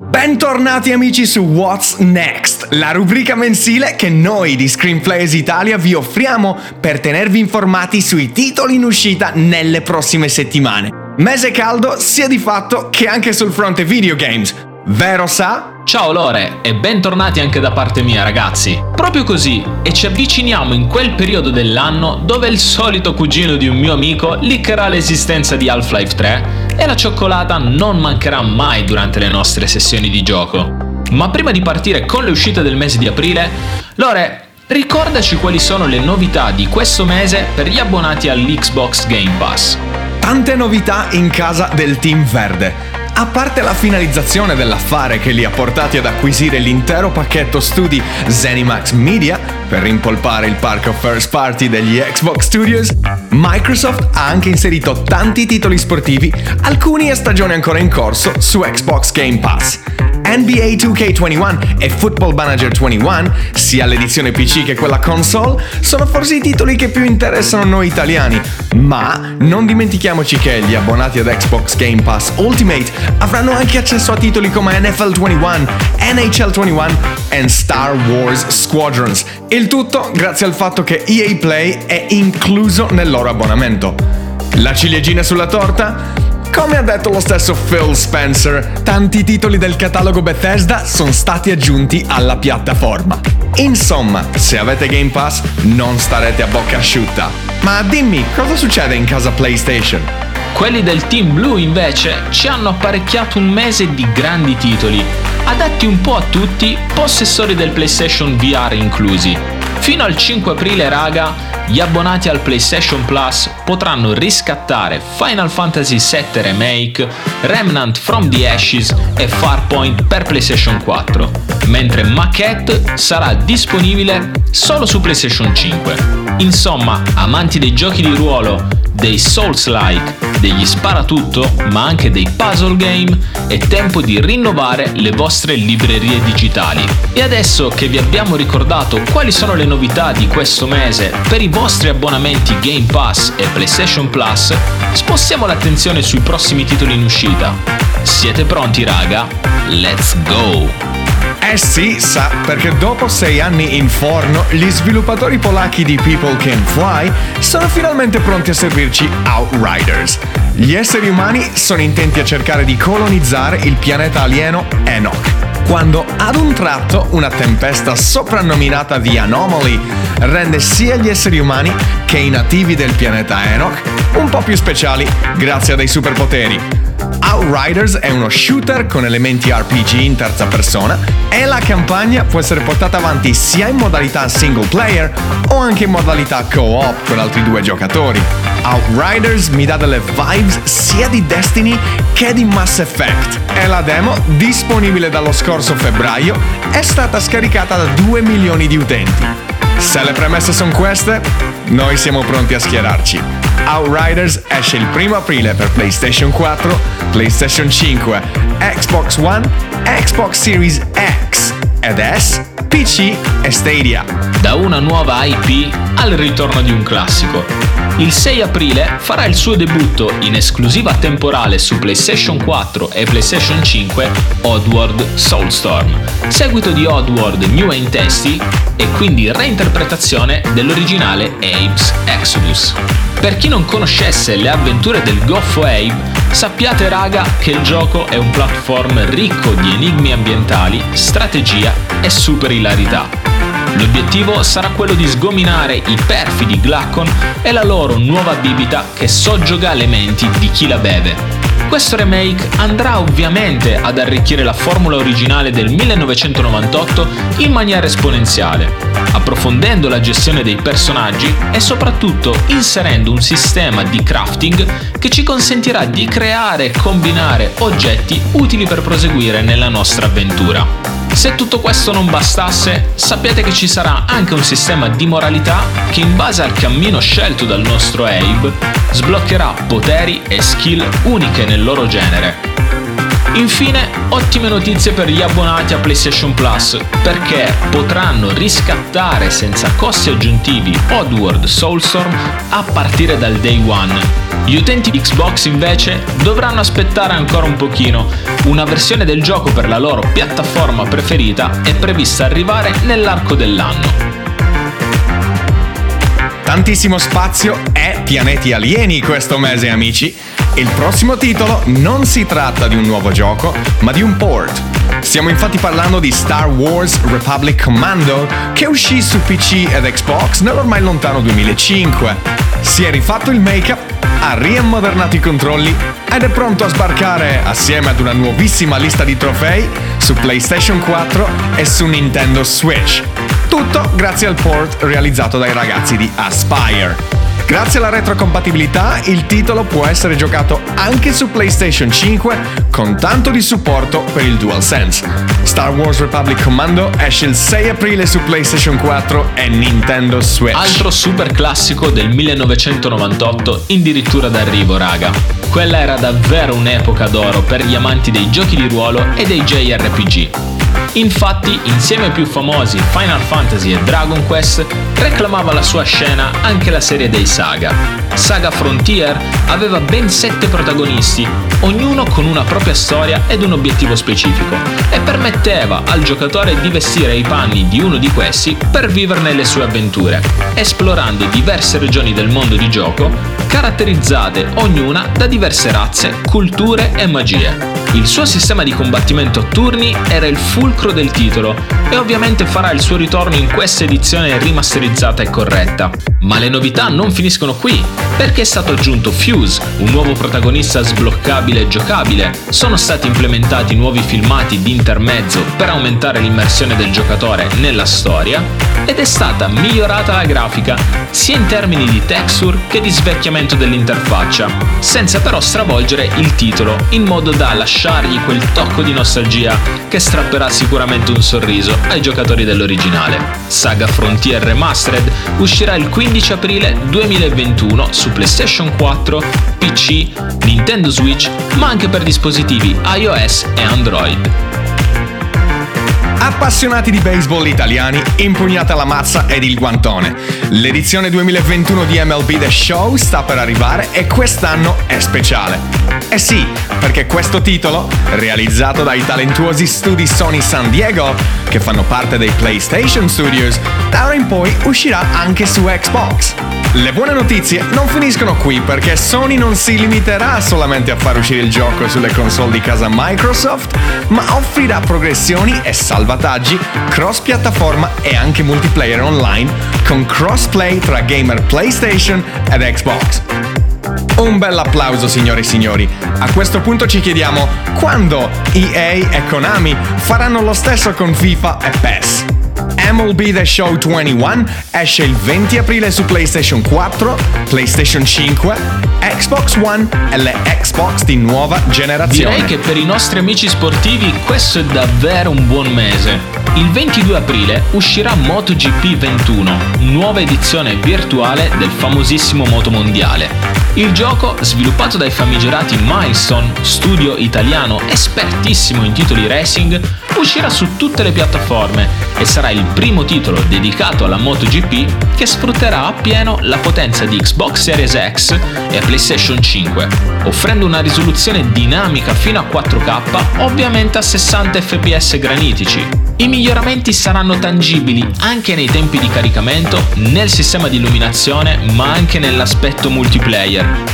Bentornati amici su What's Next, la rubrica mensile che noi di Screenplays Italia vi offriamo per tenervi informati sui titoli in uscita nelle prossime settimane. Mese caldo sia di fatto che anche sul fronte videogames. Vero sa? Ciao Lore e bentornati anche da parte mia ragazzi. Proprio così, e ci avviciniamo in quel periodo dell'anno dove il solito cugino di un mio amico liccherà l'esistenza di Half-Life 3 e la cioccolata non mancherà mai durante le nostre sessioni di gioco. Ma prima di partire con le uscite del mese di aprile, Lore, ricordaci quali sono le novità di questo mese per gli abbonati all'Xbox Game Pass. Tante novità in casa del Team Verde. A parte la finalizzazione dell'affare che li ha portati ad acquisire l'intero pacchetto studi Zenimax Media per rimpolpare il parco first party degli Xbox Studios, Microsoft ha anche inserito tanti titoli sportivi, alcuni a stagione ancora in corso, su Xbox Game Pass. NBA 2K21 e Football Manager 21, sia l'edizione PC che quella console, sono forse i titoli che più interessano noi italiani, ma non dimentichiamoci che gli abbonati ad Xbox Game Pass Ultimate avranno anche accesso a titoli come NFL 21, NHL 21 e Star Wars Squadrons, il tutto grazie al fatto che EA Play è incluso nel loro abbonamento. La ciliegina sulla torta? Come ha detto lo stesso Phil Spencer, tanti titoli del catalogo Bethesda sono stati aggiunti alla piattaforma. Insomma, se avete Game Pass, non starete a bocca asciutta. Ma dimmi, cosa succede in casa PlayStation? Quelli del Team Blue invece ci hanno apparecchiato un mese di grandi titoli, adatti un po' a tutti, possessori del PlayStation VR inclusi. Fino al 5 aprile, raga, gli abbonati al PlayStation Plus potranno riscattare Final Fantasy VII Remake, Remnant from the Ashes e Farpoint per PlayStation 4, mentre Maquette sarà disponibile solo su PlayStation 5. Insomma, amanti dei giochi di ruolo, dei Souls-like, degli sparatutto, ma anche dei puzzle game, è tempo di rinnovare le vostre librerie digitali. E adesso che vi abbiamo ricordato quali sono le novità di questo mese per i vostri abbonamenti Game Pass e PlayStation Plus, spostiamo l'attenzione sui prossimi titoli in uscita. Siete pronti raga? Let's go! Eh sì, sa, perché dopo sei anni in forno, gli sviluppatori polacchi di People Can Fly sono finalmente pronti a servirci Outriders. Gli esseri umani sono intenti a cercare di colonizzare il pianeta alieno Enoch quando ad un tratto una tempesta soprannominata The Anomaly rende sia gli esseri umani che i nativi del pianeta Enoch un po' più speciali grazie a dei superpoteri. Outriders è uno shooter con elementi RPG in terza persona e la campagna può essere portata avanti sia in modalità single player o anche in modalità co-op con altri due giocatori. Outriders mi dà delle vibes sia di Destiny che di Mass Effect e la demo, disponibile dallo scorso febbraio, è stata scaricata da 2 milioni di utenti. Se le premesse sono queste, noi siamo pronti a schierarci. Outriders esce il primo aprile per PlayStation 4, PlayStation 5, Xbox One, Xbox Series X ed S, PC e Stadia. Da una nuova IP al ritorno di un classico. Il 6 aprile farà il suo debutto in esclusiva temporale su PlayStation 4 e PlayStation 5 Oddworld Soulstorm, seguito di Oddworld New and Tasty e quindi reinterpretazione dell'originale Abe's Exodus. Per chi non conoscesse le avventure del goffo Abe, sappiate raga che il gioco è un platform ricco di enigmi ambientali, strategia e super hilarità. L'obiettivo sarà quello di sgominare i perfidi Glaccon e la loro nuova bibita che soggioga le menti di chi la beve. Questo remake andrà ovviamente ad arricchire la formula originale del 1998 in maniera esponenziale, approfondendo la gestione dei personaggi e soprattutto inserendo un sistema di crafting che ci consentirà di creare e combinare oggetti utili per proseguire nella nostra avventura. Se tutto questo non bastasse, sappiate che ci sarà anche un sistema di moralità che in base al cammino scelto dal nostro Abe sbloccherà poteri e skill uniche nel loro genere. Infine, ottime notizie per gli abbonati a PlayStation Plus, perché potranno riscattare senza costi aggiuntivi Oddworld Soulstorm a partire dal day one. Gli utenti Xbox invece dovranno aspettare ancora un pochino. Una versione del gioco per la loro piattaforma preferita è prevista arrivare nell'arco dell'anno. Tantissimo spazio e pianeti alieni questo mese amici. Il prossimo titolo non si tratta di un nuovo gioco, ma di un port. Stiamo infatti parlando di Star Wars Republic Commando che uscì su PC ed Xbox nell'ormai lontano 2005. Si è rifatto il make-up, ha riammodernato i controlli ed è pronto a sbarcare assieme ad una nuovissima lista di trofei su PlayStation 4 e su Nintendo Switch. Tutto grazie al port realizzato dai ragazzi di Aspire. Grazie alla retrocompatibilità il titolo può essere giocato anche su PlayStation 5 con tanto di supporto per il DualSense. Star Wars Republic Commando esce il 6 aprile su PlayStation 4 e Nintendo Switch. Altro super classico del 1998 addirittura d'arrivo, raga. Quella era davvero un'epoca d'oro per gli amanti dei giochi di ruolo e dei JRPG. Infatti, insieme ai più famosi Final Fantasy e Dragon Quest, reclamava la sua scena anche la serie dei Saga. Saga Frontier aveva ben sette protagonisti, ognuno con una propria storia ed un obiettivo specifico, e permetteva al giocatore di vestire i panni di uno di questi per viverne le sue avventure, esplorando diverse regioni del mondo di gioco, caratterizzate ognuna da diverse razze, culture e magie. Il suo sistema di combattimento a turni era il fulcro del titolo e ovviamente farà il suo ritorno in questa edizione rimasterizzata e corretta. Ma le novità non finiscono qui, perché è stato aggiunto Fuse, un nuovo protagonista sbloccabile e giocabile, sono stati implementati nuovi filmati di intermezzo per aumentare l'immersione del giocatore nella storia? Ed è stata migliorata la grafica, sia in termini di texture che di svecchiamento dell'interfaccia, senza però stravolgere il titolo in modo da lasciargli quel tocco di nostalgia che strapperà sicuramente un sorriso ai giocatori dell'originale. Saga Frontier Remastered uscirà il 15 aprile 2021 su PlayStation 4, PC, Nintendo Switch, ma anche per dispositivi iOS e Android. Appassionati di baseball italiani, impugnate la mazza ed il guantone. L'edizione 2021 di MLB The Show sta per arrivare e quest'anno è speciale. Eh sì, perché questo titolo, realizzato dai talentuosi studi Sony San Diego, che fanno parte dei PlayStation Studios, da ora in poi uscirà anche su Xbox. Le buone notizie non finiscono qui perché Sony non si limiterà solamente a far uscire il gioco sulle console di casa Microsoft, ma offrirà progressioni e salvataggi cross piattaforma e anche multiplayer online con crossplay tra gamer PlayStation ed Xbox. Un bel applauso signore e signori. A questo punto ci chiediamo quando EA e Konami faranno lo stesso con FIFA e PES. MLB The Show 21 esce il 20 aprile su PlayStation 4, PlayStation 5, Xbox One e le Xbox di nuova generazione. Direi che per i nostri amici sportivi questo è davvero un buon mese. Il 22 aprile uscirà MotoGP 21, nuova edizione virtuale del famosissimo Moto Mondiale. Il gioco, sviluppato dai famigerati Milestone, studio italiano espertissimo in titoli racing, uscirà su tutte le piattaforme e sarà il primo titolo dedicato alla MotoGP che sfrutterà appieno la potenza di Xbox Series X e PlayStation 5, offrendo una risoluzione dinamica fino a 4K, ovviamente a 60 fps granitici. I miglioramenti saranno tangibili anche nei tempi di caricamento, nel sistema di illuminazione, ma anche nell'aspetto multiplayer.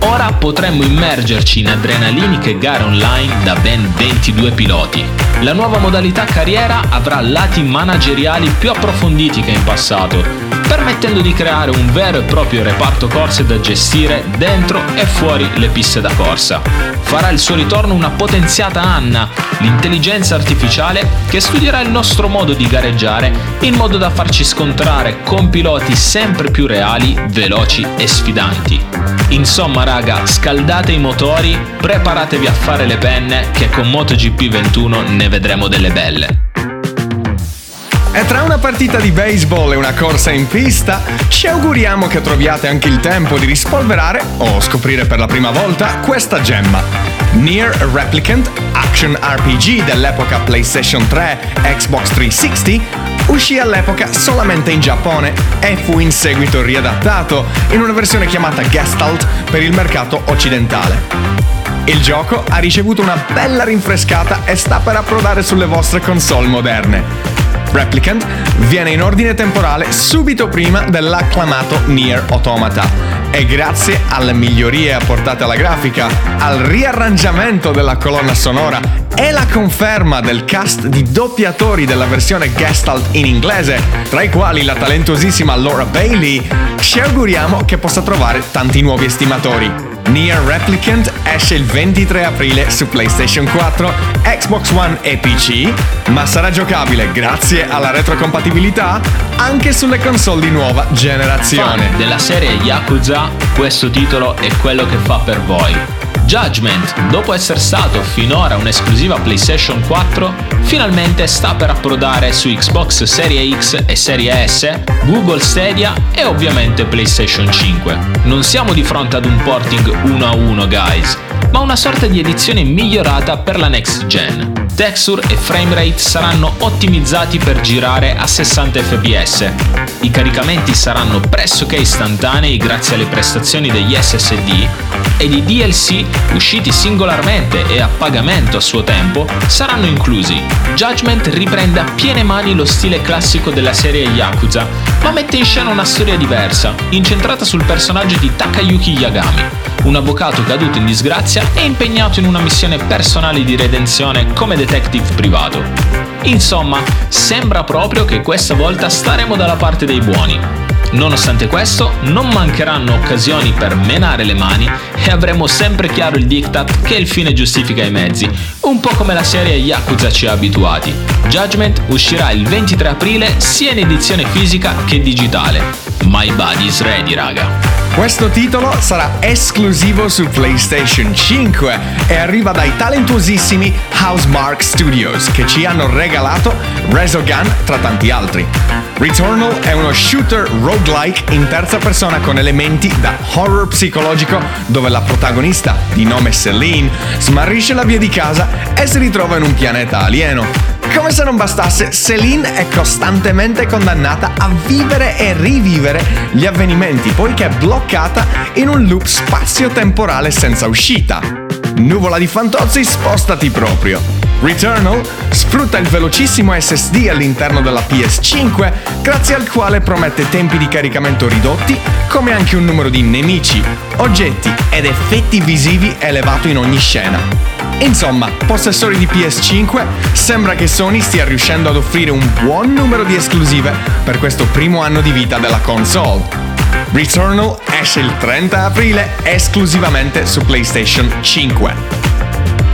Ora potremmo immergerci in adrenaliniche gare online da ben 22 piloti. La nuova modalità carriera avrà lati manageriali più approfonditi che in passato, permettendo di creare un vero e proprio reparto corse da gestire dentro e fuori le piste da corsa. Farà il suo ritorno una potenziata Anna, l'intelligenza artificiale che studierà il nostro modo di gareggiare in modo da farci scontrare con piloti sempre più reali, veloci e sfidanti. Insomma raga, scaldate i motori, preparatevi a fare le penne che con MotoGP 21 ne vedremo delle belle. E tra una partita di baseball e una corsa in pista, ci auguriamo che troviate anche il tempo di rispolverare o scoprire per la prima volta questa gemma. Near Replicant, action RPG dell'epoca PlayStation 3, Xbox 360, uscì all'epoca solamente in Giappone e fu in seguito riadattato in una versione chiamata Gestalt per il mercato occidentale. Il gioco ha ricevuto una bella rinfrescata e sta per approdare sulle vostre console moderne. Replicant viene in ordine temporale subito prima dell'acclamato Nier Automata e grazie alle migliorie apportate alla grafica, al riarrangiamento della colonna sonora e la conferma del cast di doppiatori della versione Gestalt in inglese, tra i quali la talentuosissima Laura Bailey, ci auguriamo che possa trovare tanti nuovi estimatori. Nier Replicant esce il 23 aprile su PlayStation 4, Xbox One e PC, ma sarà giocabile grazie alla retrocompatibilità anche sulle console di nuova generazione. Fan della serie Yakuza, questo titolo è quello che fa per voi. Judgment, dopo essere stato finora un'esclusiva PlayStation 4, finalmente sta per approdare su Xbox Serie X e Serie S, Google Stadia e ovviamente PlayStation 5. Non siamo di fronte ad un porting 1 a 1, guys, ma una sorta di edizione migliorata per la next gen. Texture e framerate saranno ottimizzati per girare a 60 fps. I caricamenti saranno pressoché istantanei grazie alle prestazioni degli SSD ed i DLC usciti singolarmente e a pagamento a suo tempo saranno inclusi. Judgment riprende a piene mani lo stile classico della serie Yakuza, ma mette in scena una storia diversa, incentrata sul personaggio di Takayuki Yagami, un avvocato caduto in disgrazia e impegnato in una missione personale di redenzione come detective privato. Insomma, sembra proprio che questa volta staremo dalla parte dei buoni. Nonostante questo, non mancheranno occasioni per menare le mani e avremo sempre chiaro il diktat che il fine giustifica i mezzi, un po' come la serie Yakuza ci ha abituati. Judgment uscirà il 23 aprile sia in edizione fisica che digitale. My body's ready, raga. Questo titolo sarà esclusivo su PlayStation 5 e arriva dai talentuosissimi Housemark Studios che ci hanno regalato Resogun tra tanti altri. Returnal è uno shooter roguelike in terza persona con elementi da horror psicologico dove la protagonista, di nome Celine, smarrisce la via di casa e si ritrova in un pianeta alieno. Come se non bastasse, Celine è costantemente condannata a vivere e rivivere gli avvenimenti poiché è bloccata in un loop spazio-temporale senza uscita. Nuvola di fantozzi, spostati proprio. Returnal sfrutta il velocissimo SSD all'interno della PS5, grazie al quale promette tempi di caricamento ridotti, come anche un numero di nemici, oggetti ed effetti visivi elevato in ogni scena. Insomma, possessori di PS5, sembra che Sony stia riuscendo ad offrire un buon numero di esclusive per questo primo anno di vita della console. Returnal esce il 30 aprile esclusivamente su PlayStation 5.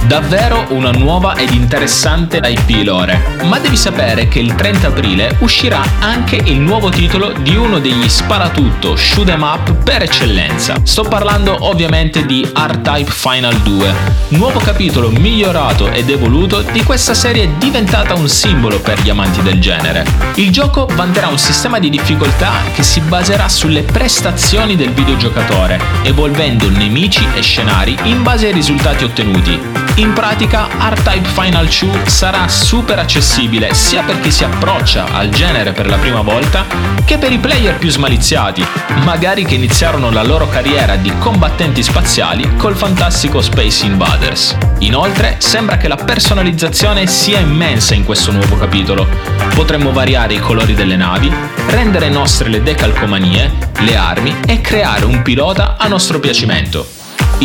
Davvero una nuova ed interessante IP lore, ma devi sapere che il 30 aprile uscirà anche il nuovo titolo di uno degli sparatutto shoot 'em up per eccellenza. Sto parlando ovviamente di R-Type Final 2, nuovo capitolo migliorato ed evoluto di questa serie diventata un simbolo per gli amanti del genere. Il gioco vanterà un sistema di difficoltà che si baserà sulle prestazioni del videogiocatore, evolvendo nemici e scenari in base ai risultati ottenuti. In pratica R-Type Final 2 sarà super accessibile sia per chi si approccia al genere per la prima volta che per i player più smaliziati, magari che iniziarono la loro carriera di combattenti spaziali col fantastico Space Invaders. Inoltre sembra che la personalizzazione sia immensa in questo nuovo capitolo. Potremmo variare i colori delle navi, rendere nostre le decalcomanie, le armi e creare un pilota a nostro piacimento.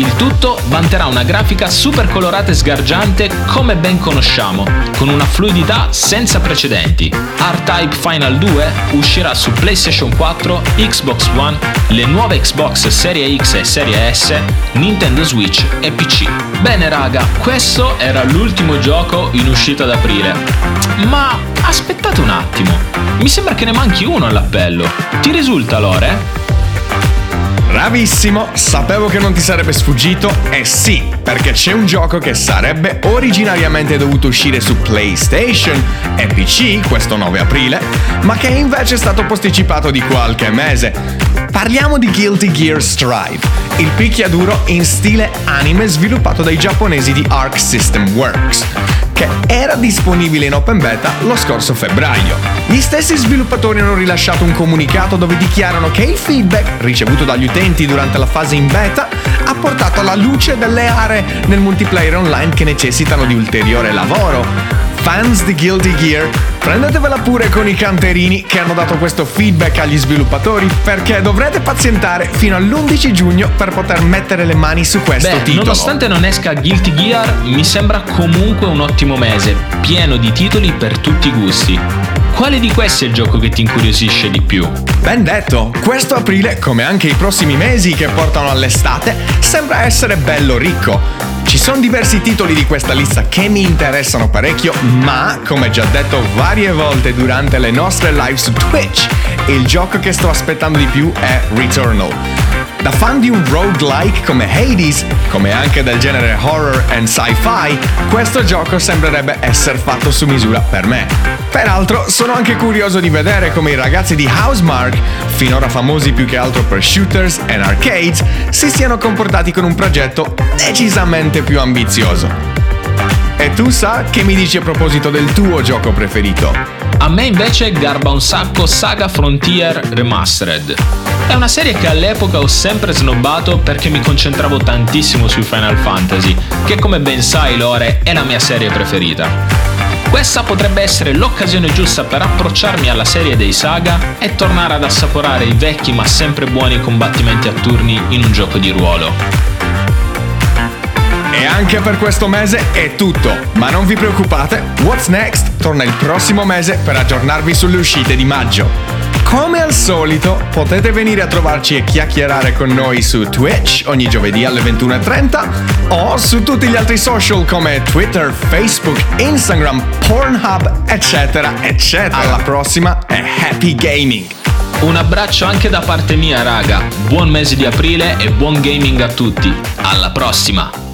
Il tutto vanterà una grafica super colorata e sgargiante come ben conosciamo, con una fluidità senza precedenti. R-Type Final 2 uscirà su PlayStation 4, Xbox One, le nuove Xbox Serie X e Serie S, Nintendo Switch e PC. Bene raga, questo era l'ultimo gioco in uscita ad aprile. Ma aspettate un attimo, mi sembra che ne manchi uno all'appello. Ti risulta Lore? Bravissimo, sapevo che non ti sarebbe sfuggito e sì, perché c'è un gioco che sarebbe originariamente dovuto uscire su PlayStation e PC questo 9 aprile, ma che invece è stato posticipato di qualche mese. Parliamo di Guilty Gear Strive, il picchiaduro in stile anime sviluppato dai giapponesi di Arc System Works che era disponibile in open beta lo scorso febbraio. Gli stessi sviluppatori hanno rilasciato un comunicato dove dichiarano che il feedback ricevuto dagli utenti durante la fase in beta ha portato alla luce delle aree nel multiplayer online che necessitano di ulteriore lavoro fans di Guilty Gear, prendetevela pure con i canterini che hanno dato questo feedback agli sviluppatori perché dovrete pazientare fino all'11 giugno per poter mettere le mani su questo Beh, titolo. Nonostante non esca Guilty Gear, mi sembra comunque un ottimo mese, pieno di titoli per tutti i gusti. Quale di questi è il gioco che ti incuriosisce di più? Ben detto, questo aprile, come anche i prossimi mesi che portano all'estate, sembra essere bello ricco. Ci sono diversi titoli di questa lista che mi interessano parecchio, ma come già detto varie volte durante le nostre live su Twitch, il gioco che sto aspettando di più è Returnal. Da fan di un roguelike come Hades, come anche del genere horror and sci-fi, questo gioco sembrerebbe essere fatto su misura per me. Peraltro, sono anche curioso di vedere come i ragazzi di Housemark, finora famosi più che altro per shooters and arcades, si siano comportati con un progetto decisamente più ambizioso. E tu sa che mi dici a proposito del tuo gioco preferito? A me invece garba un sacco Saga Frontier Remastered. È una serie che all'epoca ho sempre snobbato perché mi concentravo tantissimo sui Final Fantasy, che come ben sai Lore è la mia serie preferita. Questa potrebbe essere l'occasione giusta per approcciarmi alla serie dei saga e tornare ad assaporare i vecchi ma sempre buoni combattimenti a turni in un gioco di ruolo. E anche per questo mese è tutto, ma non vi preoccupate, What's Next torna il prossimo mese per aggiornarvi sulle uscite di maggio. Come al solito, potete venire a trovarci e chiacchierare con noi su Twitch ogni giovedì alle 21.30 o su tutti gli altri social come Twitter, Facebook, Instagram, Pornhub, eccetera, eccetera. Alla prossima e happy gaming! Un abbraccio anche da parte mia raga, buon mese di aprile e buon gaming a tutti. Alla prossima!